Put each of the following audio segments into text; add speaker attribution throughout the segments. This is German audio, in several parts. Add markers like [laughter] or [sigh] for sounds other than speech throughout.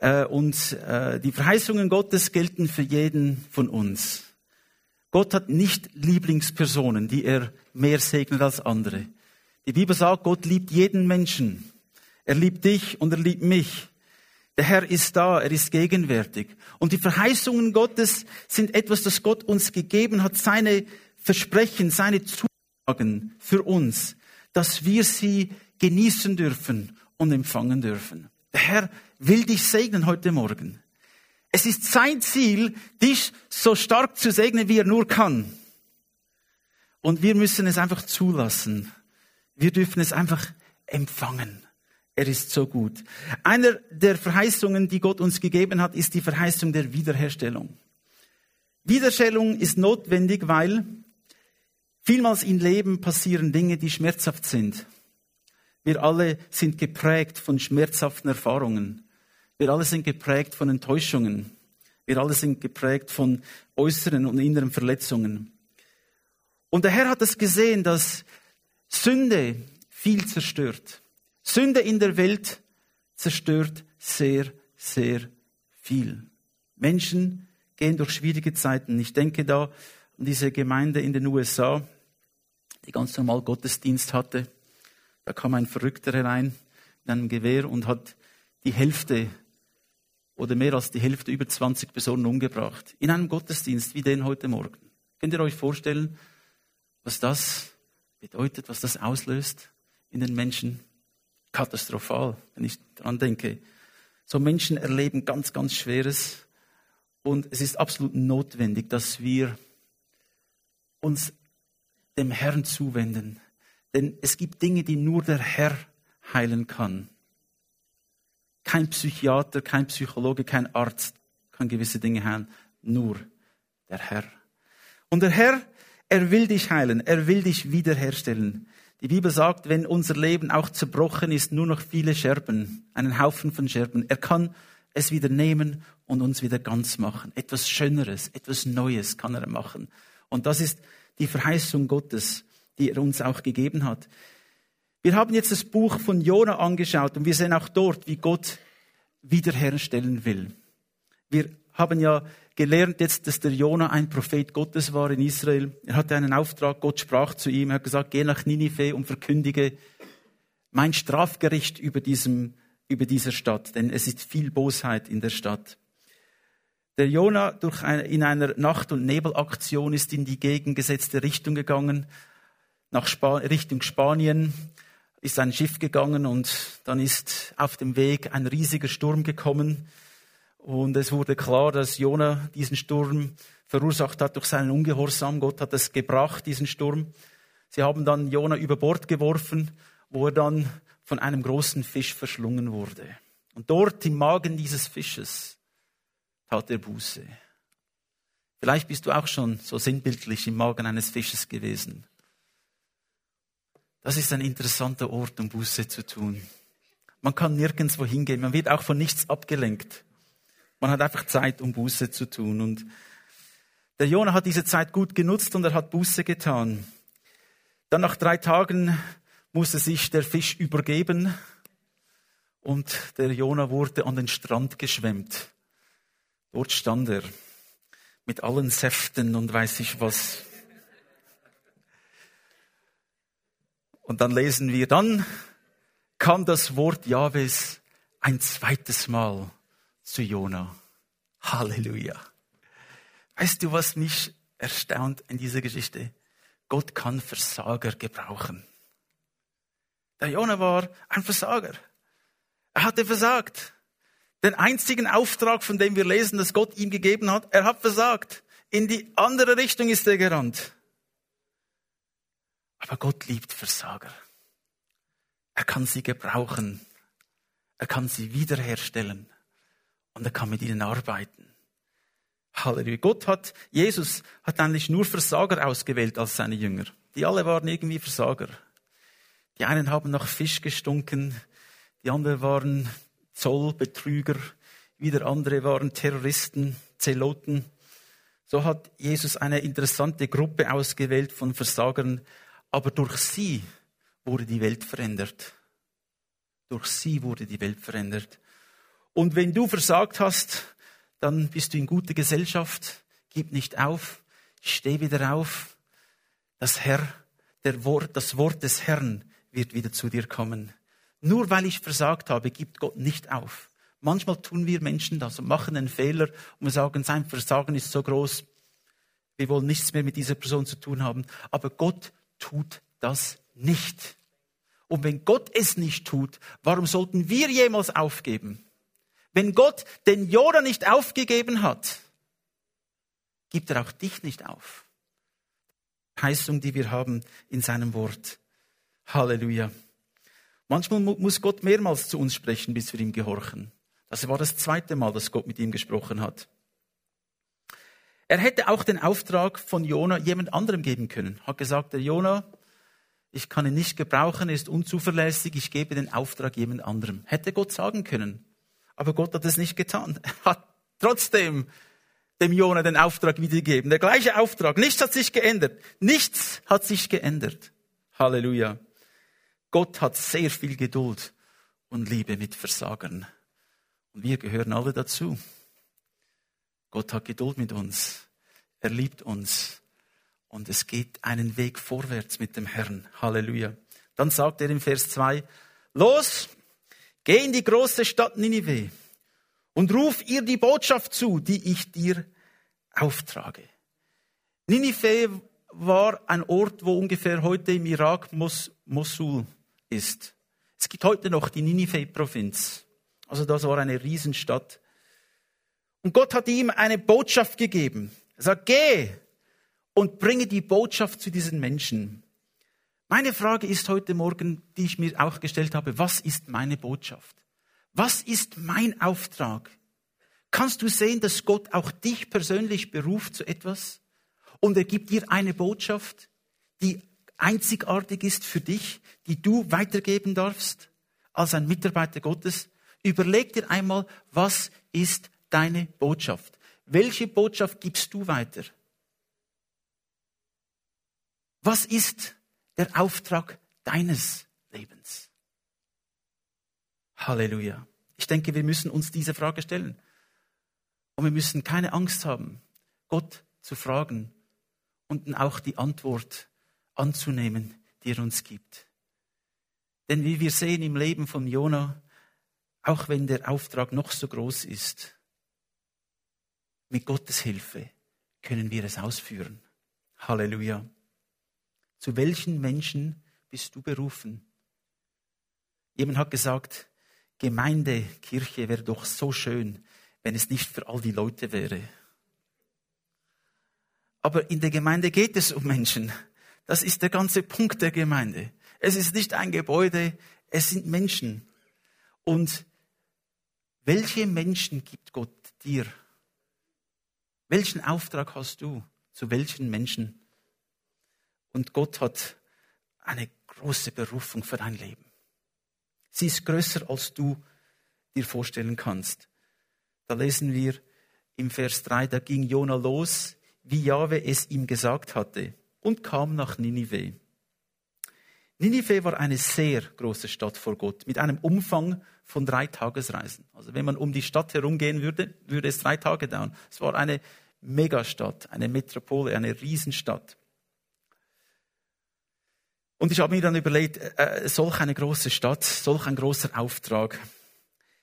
Speaker 1: Äh, und äh, die Verheißungen Gottes gelten für jeden von uns. Gott hat nicht Lieblingspersonen, die er mehr segnet als andere. Die Bibel sagt, Gott liebt jeden Menschen. Er liebt dich und er liebt mich. Der Herr ist da, er ist gegenwärtig. Und die Verheißungen Gottes sind etwas, das Gott uns gegeben hat, seine Versprechen, seine Zusagen für uns, dass wir sie genießen dürfen und empfangen dürfen. Der Herr will dich segnen heute Morgen. Es ist sein Ziel, dich so stark zu segnen, wie er nur kann. Und wir müssen es einfach zulassen. Wir dürfen es einfach empfangen. Er ist so gut. Einer der Verheißungen, die Gott uns gegeben hat, ist die Verheißung der Wiederherstellung. Wiederherstellung ist notwendig, weil vielmals im Leben passieren Dinge, die schmerzhaft sind. Wir alle sind geprägt von schmerzhaften Erfahrungen. Wir alle sind geprägt von Enttäuschungen. Wir alle sind geprägt von äußeren und inneren Verletzungen. Und der Herr hat es gesehen, dass Sünde viel zerstört. Sünde in der Welt zerstört sehr, sehr viel. Menschen gehen durch schwierige Zeiten. Ich denke da an diese Gemeinde in den USA, die ganz normal Gottesdienst hatte. Da kam ein Verrückter herein mit einem Gewehr und hat die Hälfte oder mehr als die Hälfte, über 20 Personen umgebracht. In einem Gottesdienst wie den heute Morgen. Könnt ihr euch vorstellen, was das bedeutet, was das auslöst in den Menschen? Katastrophal, wenn ich daran denke. So Menschen erleben ganz, ganz Schweres. Und es ist absolut notwendig, dass wir uns dem Herrn zuwenden. Denn es gibt Dinge, die nur der Herr heilen kann. Kein Psychiater, kein Psychologe, kein Arzt kann gewisse Dinge heilen. Nur der Herr. Und der Herr, er will dich heilen. Er will dich wiederherstellen. Die Bibel sagt, wenn unser Leben auch zerbrochen ist, nur noch viele Scherben, einen Haufen von Scherben. Er kann es wieder nehmen und uns wieder ganz machen. Etwas Schöneres, etwas Neues kann er machen. Und das ist die Verheißung Gottes, die er uns auch gegeben hat. Wir haben jetzt das Buch von Jona angeschaut und wir sehen auch dort, wie Gott wiederherstellen will. Wir haben ja gelernt jetzt, dass der Jona ein Prophet Gottes war in Israel. Er hatte einen Auftrag, Gott sprach zu ihm, er hat gesagt, geh nach Ninive und verkündige mein Strafgericht über diesem, über dieser Stadt, denn es ist viel Bosheit in der Stadt. Der Jona durch eine, in einer Nacht- und Nebelaktion ist in die gegengesetzte Richtung gegangen, nach Spa Richtung Spanien, ist ein Schiff gegangen und dann ist auf dem Weg ein riesiger Sturm gekommen. Und es wurde klar, dass Jona diesen Sturm verursacht hat durch seinen Ungehorsam. Gott hat es gebracht, diesen Sturm. Sie haben dann Jona über Bord geworfen, wo er dann von einem großen Fisch verschlungen wurde. Und dort im Magen dieses Fisches tat er Buße. Vielleicht bist du auch schon so sinnbildlich im Magen eines Fisches gewesen. Das ist ein interessanter Ort, um Buße zu tun. Man kann nirgendwo hingehen. Man wird auch von nichts abgelenkt. Man hat einfach Zeit, um Buße zu tun. Und der Jonah hat diese Zeit gut genutzt und er hat Buße getan. Dann nach drei Tagen musste sich der Fisch übergeben und der Jonah wurde an den Strand geschwemmt. Dort stand er mit allen Säften und weiß ich was. Und dann lesen wir, dann kam das Wort Jahwes ein zweites Mal zu Jona. Halleluja. Weißt du, was mich erstaunt in dieser Geschichte? Gott kann Versager gebrauchen. Der Jona war ein Versager. Er hatte versagt. Den einzigen Auftrag, von dem wir lesen, dass Gott ihm gegeben hat, er hat versagt. In die andere Richtung ist er gerannt. Aber Gott liebt Versager. Er kann sie gebrauchen. Er kann sie wiederherstellen. Und er kann mit ihnen arbeiten. Halleluja. Gott hat, Jesus hat eigentlich nur Versager ausgewählt als seine Jünger. Die alle waren irgendwie Versager. Die einen haben nach Fisch gestunken, die anderen waren Zollbetrüger, wieder andere waren Terroristen, Zeloten. So hat Jesus eine interessante Gruppe ausgewählt von Versagern, aber durch sie wurde die Welt verändert. Durch sie wurde die Welt verändert. Und wenn du versagt hast, dann bist du in guter Gesellschaft. Gib nicht auf. Steh wieder auf. Das Herr, der Wort, das Wort des Herrn wird wieder zu dir kommen. Nur weil ich versagt habe, gibt Gott nicht auf. Manchmal tun wir Menschen das und machen einen Fehler und wir sagen, sein Versagen ist so groß, wir wollen nichts mehr mit dieser Person zu tun haben. Aber Gott tut das nicht. Und wenn Gott es nicht tut, warum sollten wir jemals aufgeben? Wenn Gott den Jona nicht aufgegeben hat, gibt er auch dich nicht auf. Heißung, die wir haben in seinem Wort. Halleluja. Manchmal muss Gott mehrmals zu uns sprechen, bis wir ihm gehorchen. Das war das zweite Mal, dass Gott mit ihm gesprochen hat. Er hätte auch den Auftrag von Jona jemand anderem geben können. Hat gesagt, der Jona, ich kann ihn nicht gebrauchen, er ist unzuverlässig, ich gebe den Auftrag jemand anderem. Hätte Gott sagen können. Aber Gott hat es nicht getan. Er hat trotzdem dem Jona den Auftrag wiedergegeben. Der gleiche Auftrag. Nichts hat sich geändert. Nichts hat sich geändert. Halleluja. Gott hat sehr viel Geduld und Liebe mit Versagern. Und wir gehören alle dazu. Gott hat Geduld mit uns. Er liebt uns. Und es geht einen Weg vorwärts mit dem Herrn. Halleluja. Dann sagt er im Vers 2, los, geh in die große Stadt Ninive und ruf ihr die Botschaft zu, die ich dir auftrage. Ninive war ein Ort, wo ungefähr heute im Irak Mos Mosul ist. Es gibt heute noch die Ninive-Provinz. Also das war eine Riesenstadt. Und Gott hat ihm eine Botschaft gegeben. Er sagt, geh und bringe die Botschaft zu diesen Menschen. Meine Frage ist heute Morgen, die ich mir auch gestellt habe, was ist meine Botschaft? Was ist mein Auftrag? Kannst du sehen, dass Gott auch dich persönlich beruft zu etwas? Und er gibt dir eine Botschaft, die einzigartig ist für dich, die du weitergeben darfst als ein Mitarbeiter Gottes? Überleg dir einmal, was ist deine Botschaft? Welche Botschaft gibst du weiter? Was ist der Auftrag deines Lebens? Halleluja. Ich denke, wir müssen uns diese Frage stellen. Und wir müssen keine Angst haben, Gott zu fragen und auch die Antwort anzunehmen, die er uns gibt. Denn wie wir sehen im Leben von Jona, auch wenn der Auftrag noch so groß ist, mit Gottes Hilfe können wir es ausführen. Halleluja. Zu welchen Menschen bist du berufen? Jemand hat gesagt, Gemeinde, Kirche wäre doch so schön, wenn es nicht für all die Leute wäre. Aber in der Gemeinde geht es um Menschen. Das ist der ganze Punkt der Gemeinde. Es ist nicht ein Gebäude, es sind Menschen. Und welche Menschen gibt Gott dir? Welchen Auftrag hast du? Zu welchen Menschen? Und Gott hat eine große Berufung für dein Leben. Sie ist größer, als du dir vorstellen kannst. Da lesen wir im Vers 3, da ging Jona los, wie Jahwe es ihm gesagt hatte, und kam nach Ninive. Ninive war eine sehr große Stadt vor Gott, mit einem Umfang von drei Tagesreisen. Also wenn man um die Stadt herumgehen würde, würde es drei Tage dauern. Es war eine Megastadt, eine Metropole, eine Riesenstadt. Und ich habe mir dann überlegt, äh, äh, solch eine große Stadt, solch ein großer Auftrag.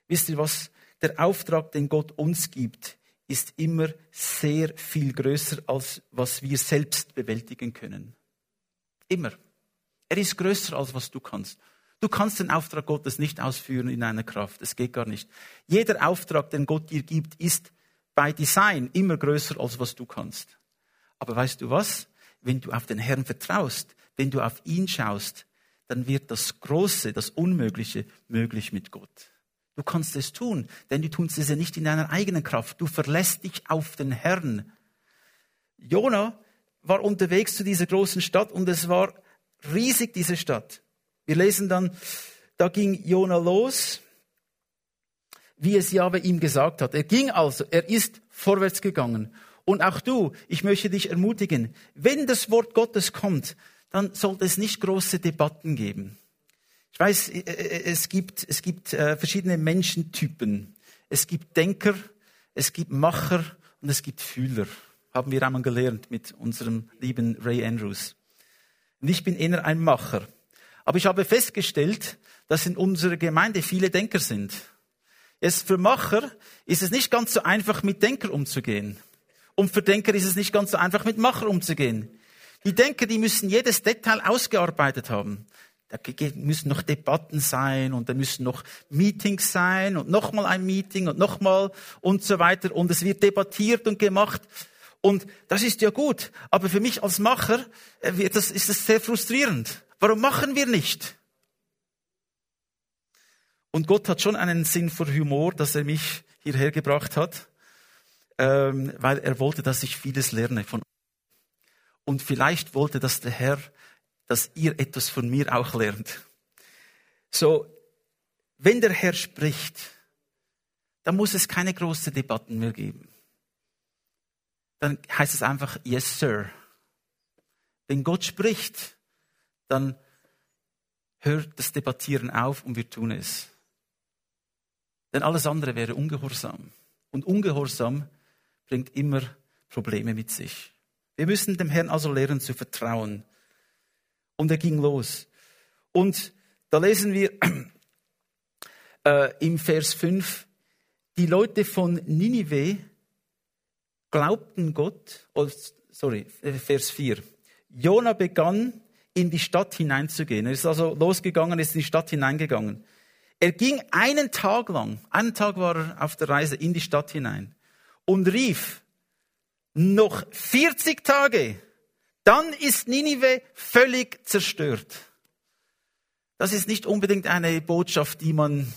Speaker 1: Wisst ihr was? Der Auftrag, den Gott uns gibt, ist immer sehr viel größer, als was wir selbst bewältigen können. Immer. Er ist größer, als was du kannst. Du kannst den Auftrag Gottes nicht ausführen in einer Kraft. Es geht gar nicht. Jeder Auftrag, den Gott dir gibt, ist bei Design immer größer, als was du kannst. Aber weißt du was? Wenn du auf den Herrn vertraust, wenn du auf ihn schaust, dann wird das Große, das Unmögliche möglich mit Gott. Du kannst es tun, denn du tust es ja nicht in deiner eigenen Kraft. Du verlässt dich auf den Herrn. Jona war unterwegs zu dieser großen Stadt und es war riesig, diese Stadt. Wir lesen dann, da ging Jona los, wie es Jahwe ihm gesagt hat. Er ging also, er ist vorwärts gegangen. Und auch du, ich möchte dich ermutigen, wenn das Wort Gottes kommt, dann sollte es nicht große Debatten geben. Ich weiß, äh, äh, es gibt, es gibt äh, verschiedene Menschentypen. es gibt Denker, es gibt Macher und es gibt Fühler. Haben wir einmal gelernt mit unserem lieben Ray Andrews. Und ich bin eher ein Macher. Aber ich habe festgestellt, dass in unserer Gemeinde viele Denker sind. Jetzt für Macher ist es nicht ganz so einfach, mit Denker umzugehen. Und für Denker ist es nicht ganz so einfach, mit Macher umzugehen. Die Denker, die müssen jedes Detail ausgearbeitet haben. Da müssen noch Debatten sein und da müssen noch Meetings sein und nochmal ein Meeting und nochmal und so weiter. Und es wird debattiert und gemacht. Und das ist ja gut. Aber für mich als Macher äh, das, ist es sehr frustrierend. Warum machen wir nicht? Und Gott hat schon einen Sinn für Humor, dass er mich hierher gebracht hat, ähm, weil er wollte, dass ich vieles lerne von und vielleicht wollte das der Herr, dass ihr etwas von mir auch lernt. So, wenn der Herr spricht, dann muss es keine großen Debatten mehr geben. Dann heißt es einfach, yes, sir. Wenn Gott spricht, dann hört das Debattieren auf und wir tun es. Denn alles andere wäre Ungehorsam. Und Ungehorsam bringt immer Probleme mit sich. Wir müssen dem Herrn also lernen zu vertrauen. Und er ging los. Und da lesen wir [clears throat] äh, im Vers 5, die Leute von Ninive glaubten Gott, oh, sorry, Vers 4. Jona begann in die Stadt hineinzugehen. Er ist also losgegangen, ist in die Stadt hineingegangen. Er ging einen Tag lang, einen Tag war er auf der Reise in die Stadt hinein und rief, noch 40 Tage, dann ist Ninive völlig zerstört. Das ist nicht unbedingt eine Botschaft, die man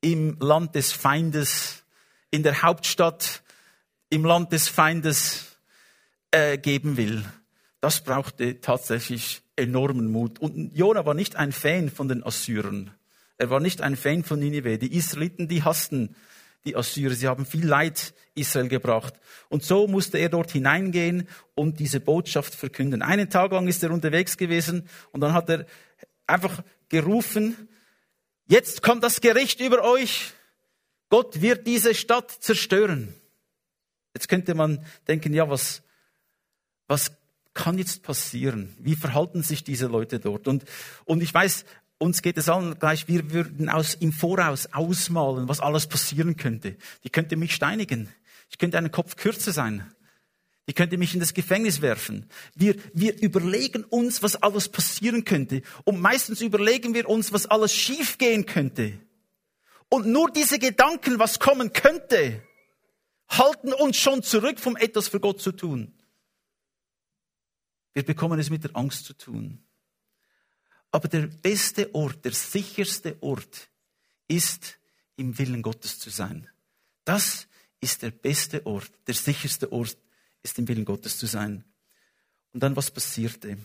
Speaker 1: im Land des Feindes, in der Hauptstadt, im Land des Feindes äh, geben will. Das brauchte tatsächlich enormen Mut. Und Jona war nicht ein Fan von den Assyrern. Er war nicht ein Fan von Ninive. Die Israeliten, die hassten die Assyrer. Sie haben viel Leid Israel gebracht. Und so musste er dort hineingehen und diese Botschaft verkünden. Einen Tag lang ist er unterwegs gewesen und dann hat er einfach gerufen, jetzt kommt das Gericht über euch. Gott wird diese Stadt zerstören. Jetzt könnte man denken, ja, was, was kann jetzt passieren? Wie verhalten sich diese Leute dort? Und, und ich weiß, uns geht es allen gleich, wir würden aus, im Voraus ausmalen, was alles passieren könnte. Die könnte mich steinigen. Ich könnte einen Kopf kürzer sein. Die könnte mich in das Gefängnis werfen. Wir, wir überlegen uns, was alles passieren könnte. Und meistens überlegen wir uns, was alles schiefgehen könnte. Und nur diese Gedanken, was kommen könnte, halten uns schon zurück, vom etwas für Gott zu tun. Wir bekommen es mit der Angst zu tun. Aber der beste Ort, der sicherste Ort ist, im Willen Gottes zu sein. Das ist der beste Ort, der sicherste Ort ist, im Willen Gottes zu sein. Und dann was passierte?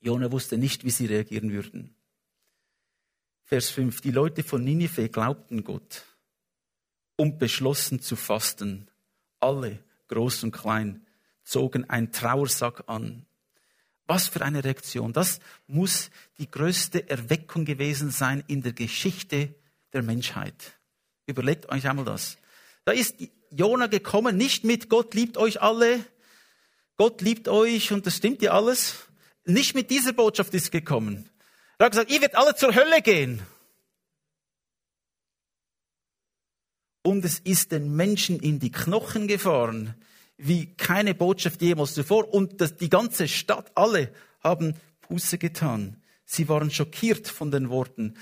Speaker 1: Jona wusste nicht, wie sie reagieren würden. Vers 5. Die Leute von Ninive glaubten Gott und beschlossen zu fasten. Alle, groß und klein, zogen einen Trauersack an was für eine Reaktion. Das muss die größte Erweckung gewesen sein in der Geschichte der Menschheit. Überlegt euch einmal das. Da ist Jona gekommen, nicht mit Gott liebt euch alle, Gott liebt euch und das stimmt ja alles. Nicht mit dieser Botschaft ist gekommen. Er hat gesagt, ihr werdet alle zur Hölle gehen. Und es ist den Menschen in die Knochen gefahren wie keine Botschaft jemals zuvor. Und das, die ganze Stadt, alle haben Buße getan. Sie waren schockiert von den Worten.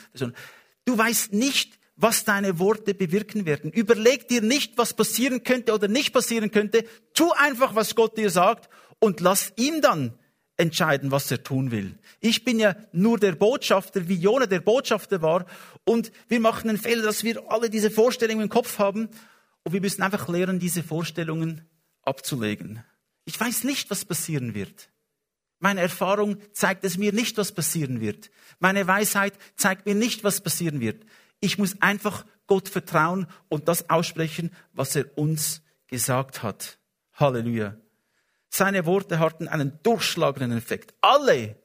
Speaker 1: Du weißt nicht, was deine Worte bewirken werden. Überleg dir nicht, was passieren könnte oder nicht passieren könnte. Tu einfach, was Gott dir sagt und lass ihn dann entscheiden, was er tun will. Ich bin ja nur der Botschafter, wie Jona der Botschafter war. Und wir machen einen Fehler, dass wir alle diese Vorstellungen im Kopf haben. Und wir müssen einfach lernen, diese Vorstellungen abzulegen. Ich weiß nicht, was passieren wird. Meine Erfahrung zeigt es mir nicht, was passieren wird. Meine Weisheit zeigt mir nicht, was passieren wird. Ich muss einfach Gott vertrauen und das aussprechen, was er uns gesagt hat. Halleluja. Seine Worte hatten einen durchschlagenden Effekt. Alle,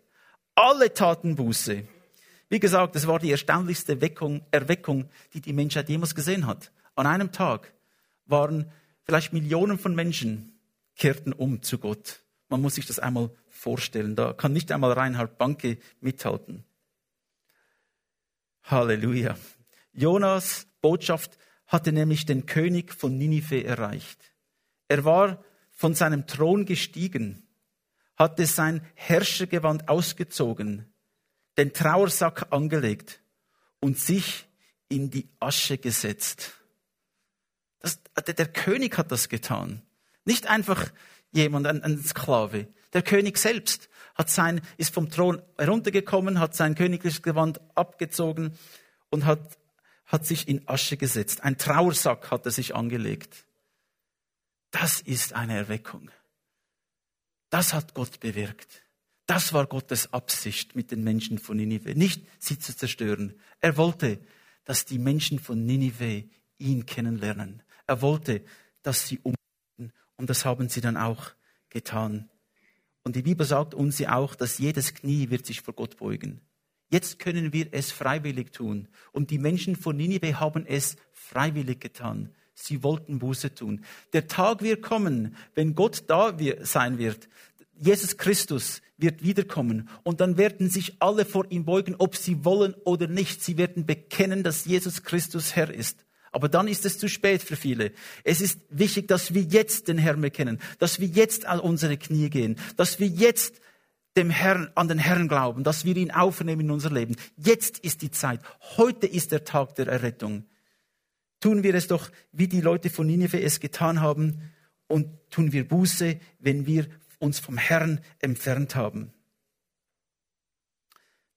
Speaker 1: alle taten Buße. Wie gesagt, es war die erstaunlichste Erweckung, Erweckung, die die Menschheit jemals gesehen hat. An einem Tag waren vielleicht Millionen von Menschen kehrten um zu Gott. Man muss sich das einmal vorstellen. Da kann nicht einmal Reinhard Banke mithalten. Halleluja. Jonas Botschaft hatte nämlich den König von Ninive erreicht. Er war von seinem Thron gestiegen, hatte sein Herrschergewand ausgezogen, den Trauersack angelegt und sich in die Asche gesetzt. Das, der König hat das getan. Nicht einfach jemand, ein, ein Sklave. Der König selbst hat sein, ist vom Thron heruntergekommen, hat sein königliches Gewand abgezogen und hat, hat sich in Asche gesetzt. Ein Trauersack hat er sich angelegt. Das ist eine Erweckung. Das hat Gott bewirkt. Das war Gottes Absicht mit den Menschen von Ninive. Nicht sie zu zerstören. Er wollte, dass die Menschen von Ninive ihn kennenlernen. Er wollte, dass sie umkehren. Und das haben sie dann auch getan. Und die Bibel sagt uns ja auch, dass jedes Knie wird sich vor Gott beugen. Jetzt können wir es freiwillig tun. Und die Menschen von Ninive haben es freiwillig getan. Sie wollten Buße tun. Der Tag wird kommen, wenn Gott da sein wird. Jesus Christus wird wiederkommen und dann werden sich alle vor ihm beugen, ob sie wollen oder nicht. Sie werden bekennen, dass Jesus Christus Herr ist. Aber dann ist es zu spät für viele. Es ist wichtig, dass wir jetzt den Herrn bekennen, dass wir jetzt an unsere Knie gehen, dass wir jetzt dem Herrn, an den Herrn glauben, dass wir ihn aufnehmen in unser Leben. Jetzt ist die Zeit. Heute ist der Tag der Errettung. Tun wir es doch, wie die Leute von Nineveh es getan haben, und tun wir Buße, wenn wir uns vom Herrn entfernt haben.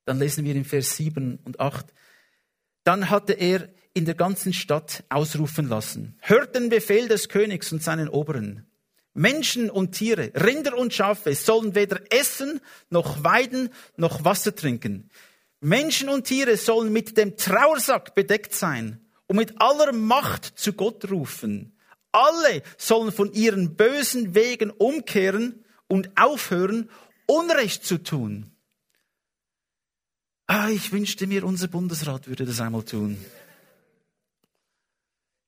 Speaker 1: Dann lesen wir in Vers 7 und 8. Dann hatte er in der ganzen Stadt ausrufen lassen. Hört den Befehl des Königs und seinen Oberen. Menschen und Tiere, Rinder und Schafe sollen weder essen, noch weiden, noch Wasser trinken. Menschen und Tiere sollen mit dem Trauersack bedeckt sein und mit aller Macht zu Gott rufen. Alle sollen von ihren bösen Wegen umkehren und aufhören, Unrecht zu tun. Ah, ich wünschte mir, unser Bundesrat würde das einmal tun.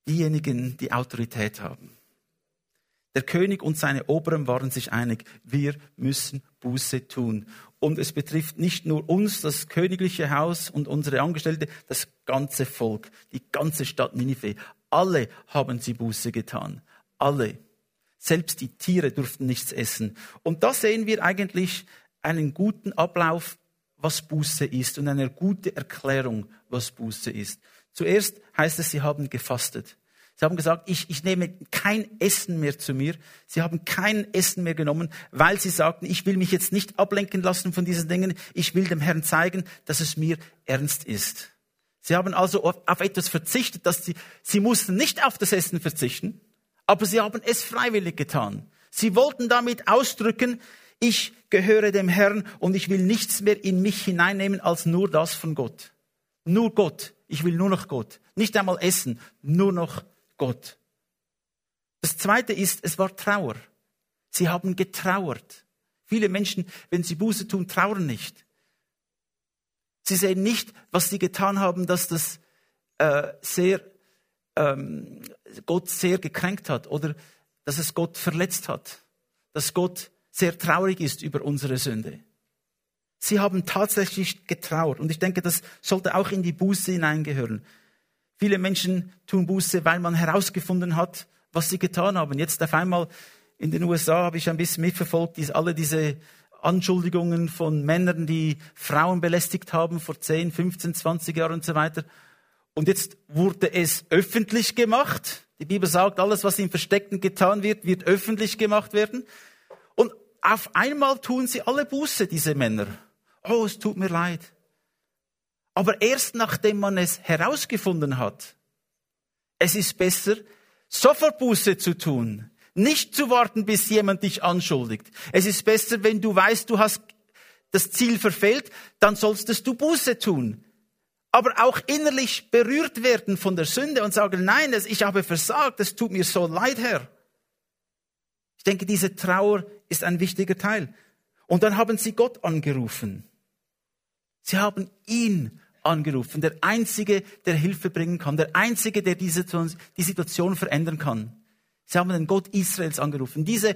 Speaker 1: Diejenigen, die Autorität haben. Der König und seine Oberen waren sich einig, wir müssen Buße tun. Und es betrifft nicht nur uns, das königliche Haus und unsere Angestellte, das ganze Volk, die ganze Stadt Ninive. Alle haben sie Buße getan. Alle. Selbst die Tiere durften nichts essen. Und da sehen wir eigentlich einen guten Ablauf, was Buße ist und eine gute Erklärung, was Buße ist. Zuerst heißt es, sie haben gefastet. Sie haben gesagt, ich, ich nehme kein Essen mehr zu mir. Sie haben kein Essen mehr genommen, weil sie sagten, ich will mich jetzt nicht ablenken lassen von diesen Dingen. Ich will dem Herrn zeigen, dass es mir ernst ist. Sie haben also auf, etwas verzichtet, dass sie, sie mussten nicht auf das Essen verzichten, aber sie haben es freiwillig getan. Sie wollten damit ausdrücken, ich gehöre dem Herrn und ich will nichts mehr in mich hineinnehmen als nur das von Gott. Nur Gott. Ich will nur noch Gott. Nicht einmal essen, nur noch Gott. Das zweite ist, es war Trauer. Sie haben getrauert. Viele Menschen, wenn sie Buße tun, trauern nicht. Sie sehen nicht, was sie getan haben, dass das äh, sehr ähm, Gott sehr gekränkt hat oder dass es Gott verletzt hat, dass Gott sehr traurig ist über unsere Sünde. Sie haben tatsächlich getrauert und ich denke, das sollte auch in die Buße hineingehören. Viele Menschen tun Buße, weil man herausgefunden hat, was sie getan haben. Jetzt auf einmal in den USA habe ich ein bisschen mitverfolgt, die, alle diese Anschuldigungen von Männern, die Frauen belästigt haben vor 10, 15, 20 Jahren und so weiter. Und jetzt wurde es öffentlich gemacht. Die Bibel sagt, alles, was im Versteckten getan wird, wird öffentlich gemacht werden. Und auf einmal tun sie alle Buße, diese Männer. Oh, es tut mir leid. Aber erst nachdem man es herausgefunden hat, es ist besser, sofort Buße zu tun, nicht zu warten, bis jemand dich anschuldigt. Es ist besser, wenn du weißt, du hast das Ziel verfehlt, dann solltest du Buße tun. Aber auch innerlich berührt werden von der Sünde und sagen, nein, ich habe versagt, es tut mir so leid, Herr. Ich denke, diese Trauer ist ein wichtiger Teil. Und dann haben sie Gott angerufen. Sie haben ihn angerufen, der Einzige, der Hilfe bringen kann, der Einzige, der diese, die Situation verändern kann. Sie haben den Gott Israels angerufen. Diese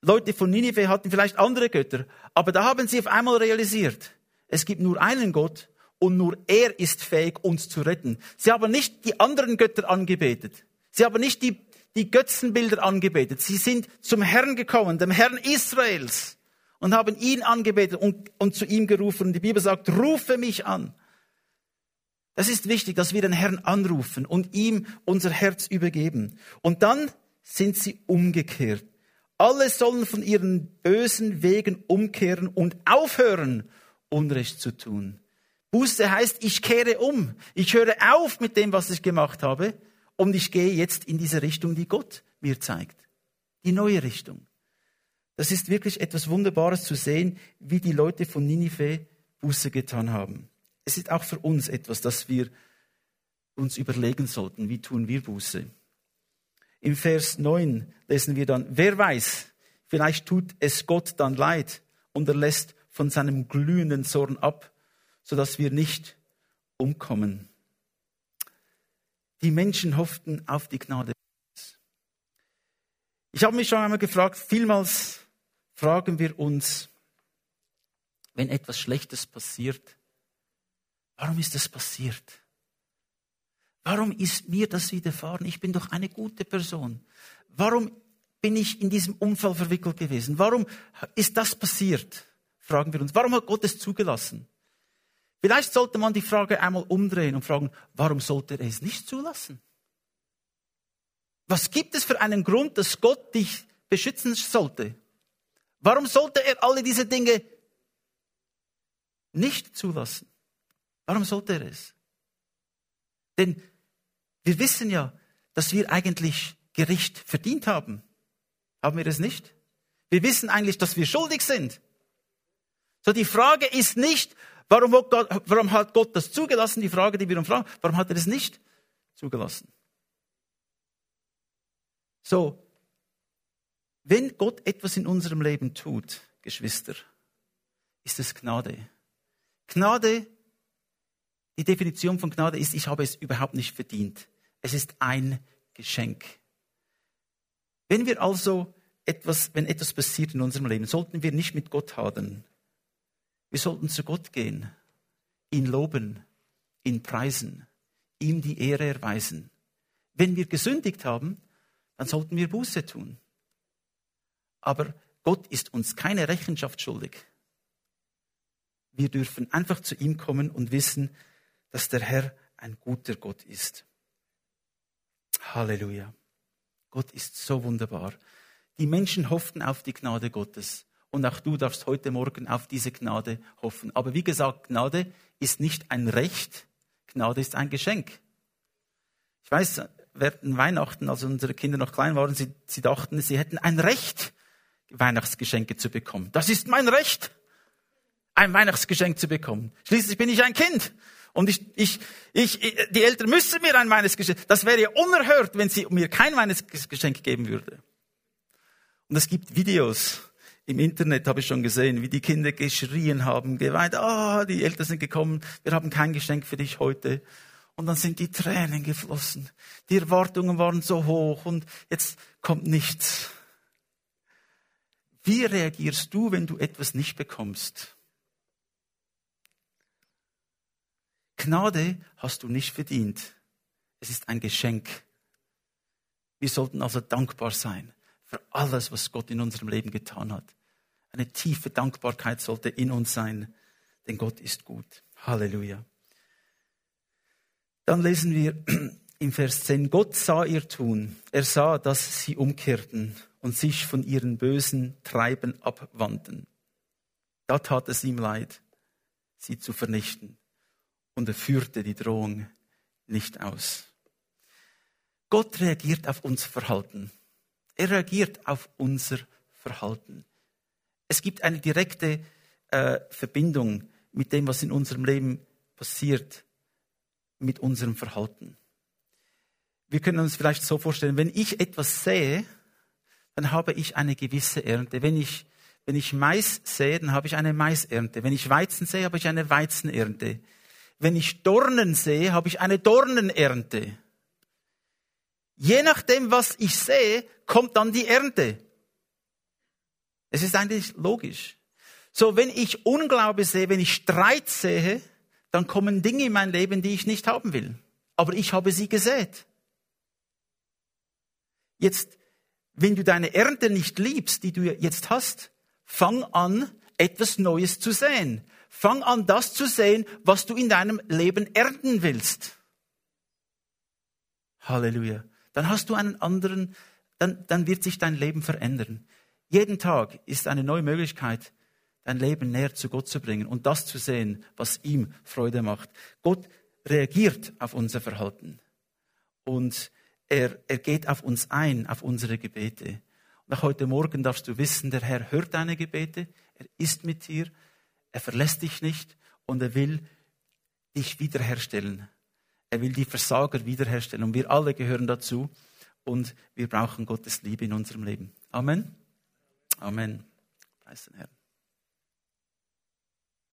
Speaker 1: Leute von Ninive hatten vielleicht andere Götter, aber da haben sie auf einmal realisiert, es gibt nur einen Gott und nur er ist fähig, uns zu retten. Sie haben nicht die anderen Götter angebetet. Sie haben nicht die, die Götzenbilder angebetet. Sie sind zum Herrn gekommen, dem Herrn Israels, und haben ihn angebetet und, und zu ihm gerufen. Und die Bibel sagt, rufe mich an. Das ist wichtig, dass wir den Herrn anrufen und ihm unser Herz übergeben. Und dann sind sie umgekehrt. Alle sollen von ihren bösen Wegen umkehren und aufhören, Unrecht zu tun. Buße heißt, ich kehre um. Ich höre auf mit dem, was ich gemacht habe und ich gehe jetzt in diese Richtung, die Gott mir zeigt. Die neue Richtung. Das ist wirklich etwas Wunderbares zu sehen, wie die Leute von Ninive Buße getan haben. Es ist auch für uns etwas, das wir uns überlegen sollten. Wie tun wir Buße? Im Vers 9 lesen wir dann, wer weiß, vielleicht tut es Gott dann leid und er lässt von seinem glühenden Zorn ab, sodass wir nicht umkommen. Die Menschen hofften auf die Gnade Gottes. Ich habe mich schon einmal gefragt, vielmals fragen wir uns, wenn etwas Schlechtes passiert, warum ist es passiert? Warum ist mir das widerfahren? Ich bin doch eine gute Person. Warum bin ich in diesem Unfall verwickelt gewesen? Warum ist das passiert? Fragen wir uns. Warum hat Gott es zugelassen? Vielleicht sollte man die Frage einmal umdrehen und fragen, warum sollte er es nicht zulassen? Was gibt es für einen Grund, dass Gott dich beschützen sollte? Warum sollte er alle diese Dinge nicht zulassen? Warum sollte er es? Denn wir wissen ja, dass wir eigentlich Gericht verdient haben. Haben wir es nicht? Wir wissen eigentlich, dass wir schuldig sind. So die Frage ist nicht, warum hat, Gott, warum hat Gott das zugelassen? Die Frage, die wir uns fragen, warum hat er es nicht zugelassen? So, wenn Gott etwas in unserem Leben tut, Geschwister, ist es Gnade. Gnade die Definition von Gnade ist, ich habe es überhaupt nicht verdient. Es ist ein Geschenk. Wenn wir also etwas, wenn etwas passiert in unserem Leben, sollten wir nicht mit Gott hadern. Wir sollten zu Gott gehen, ihn loben, ihn preisen, ihm die Ehre erweisen. Wenn wir gesündigt haben, dann sollten wir Buße tun. Aber Gott ist uns keine Rechenschaft schuldig. Wir dürfen einfach zu ihm kommen und wissen, dass der Herr ein guter Gott ist. Halleluja. Gott ist so wunderbar. Die Menschen hofften auf die Gnade Gottes. Und auch du darfst heute Morgen auf diese Gnade hoffen. Aber wie gesagt, Gnade ist nicht ein Recht, Gnade ist ein Geschenk. Ich weiß, während Weihnachten, als unsere Kinder noch klein waren, sie, sie dachten, sie hätten ein Recht, Weihnachtsgeschenke zu bekommen. Das ist mein Recht, ein Weihnachtsgeschenk zu bekommen. Schließlich bin ich ein Kind. Und ich, ich, ich, die Eltern müssen mir ein Weihnachtsgeschenk. Das wäre ja unerhört, wenn sie mir kein Weihnachtsgeschenk geben würde. Und es gibt Videos im Internet, habe ich schon gesehen, wie die Kinder geschrien haben, geweint, ah, oh, die Eltern sind gekommen, wir haben kein Geschenk für dich heute. Und dann sind die Tränen geflossen. Die Erwartungen waren so hoch und jetzt kommt nichts. Wie reagierst du, wenn du etwas nicht bekommst? Gnade hast du nicht verdient. Es ist ein Geschenk. Wir sollten also dankbar sein für alles, was Gott in unserem Leben getan hat. Eine tiefe Dankbarkeit sollte in uns sein, denn Gott ist gut. Halleluja. Dann lesen wir [clears throat] im Vers 10, Gott sah ihr Tun. Er sah, dass sie umkehrten und sich von ihren bösen Treiben abwandten. Da tat es ihm leid, sie zu vernichten und er führte die Drohung nicht aus. Gott reagiert auf unser Verhalten. Er reagiert auf unser Verhalten. Es gibt eine direkte äh, Verbindung mit dem, was in unserem Leben passiert, mit unserem Verhalten. Wir können uns vielleicht so vorstellen, wenn ich etwas sehe, dann habe ich eine gewisse Ernte. Wenn ich Wenn ich Mais sehe, dann habe ich eine Maisernte. Wenn ich Weizen sehe, habe ich eine Weizenernte. Wenn ich Dornen sehe, habe ich eine Dornenernte. Je nachdem, was ich sehe, kommt dann die Ernte. Es ist eigentlich logisch. So, wenn ich Unglaube sehe, wenn ich Streit sehe, dann kommen Dinge in mein Leben, die ich nicht haben will. Aber ich habe sie gesät. Jetzt, wenn du deine Ernte nicht liebst, die du jetzt hast, fang an, etwas Neues zu sehen. Fang an, das zu sehen, was du in deinem Leben ernten willst. Halleluja. Dann hast du einen anderen, dann, dann wird sich dein Leben verändern. Jeden Tag ist eine neue Möglichkeit, dein Leben näher zu Gott zu bringen und das zu sehen, was ihm Freude macht. Gott reagiert auf unser Verhalten und er, er geht auf uns ein, auf unsere Gebete. Und auch heute Morgen darfst du wissen, der Herr hört deine Gebete, er ist mit dir, er verlässt dich nicht und er will dich wiederherstellen. Er will die Versager wiederherstellen und wir alle gehören dazu und wir brauchen Gottes Liebe in unserem Leben. Amen. Amen. Preis den Herrn.